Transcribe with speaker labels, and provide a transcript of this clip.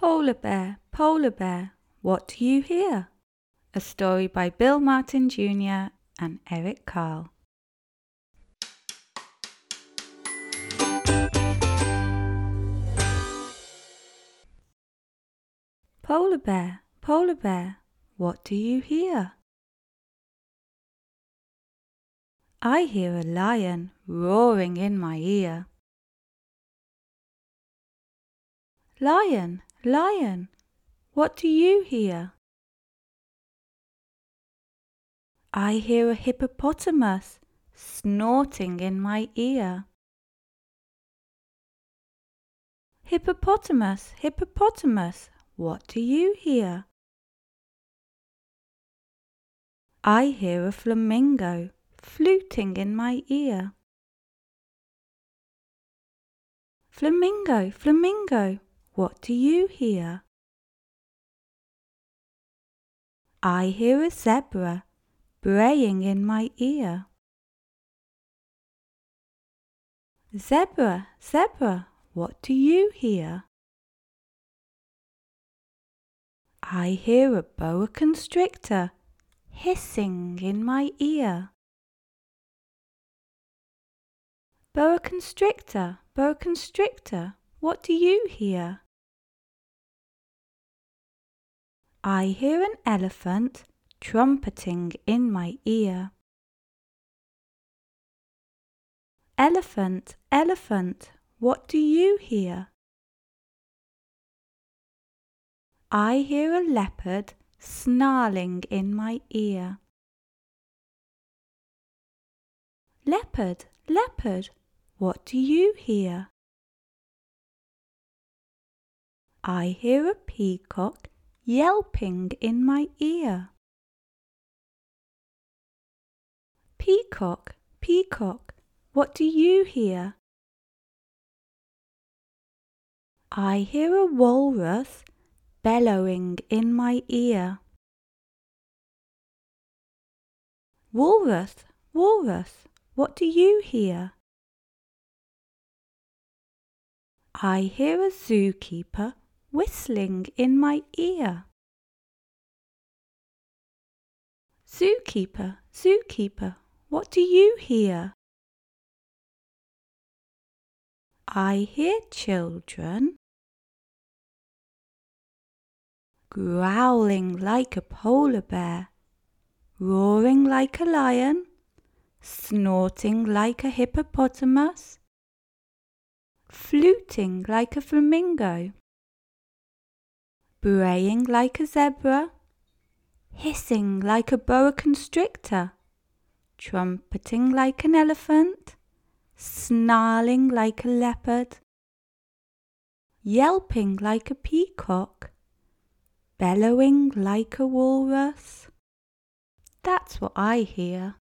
Speaker 1: Polar Bear, Polar Bear, What Do You Hear? A story by Bill Martin Jr. and Eric Carle. Polar Bear, Polar Bear, what do you hear? I hear a lion roaring in my ear. Lion, lion, what do you hear? I hear a hippopotamus snorting in my ear. Hippopotamus, hippopotamus, what do you hear? I hear a flamingo fluting in my ear. Flamingo, flamingo, what do you hear? I hear a zebra braying in my ear. Zebra, zebra, what do you hear? I hear a boa constrictor hissing in my ear. Boa constrictor, boa constrictor, what do you hear? I hear an elephant trumpeting in my ear. Elephant, elephant, what do you hear? I hear a leopard snarling in my ear. Leopard, leopard, what do you hear? I hear a peacock yelping in my ear. Peacock, peacock, what do you hear? I hear a walrus bellowing in my ear. Walrus, walrus, what do you hear? I hear a zookeeper whistling in my ear. Zookeeper, zookeeper, what do you hear? I hear children growling like a polar bear, roaring like a lion, snorting like a hippopotamus, fluting like a flamingo, braying like a zebra, hissing like a boa constrictor, trumpeting like an elephant, snarling like a leopard, yelping like a peacock, bellowing like a walrus. That's what I hear.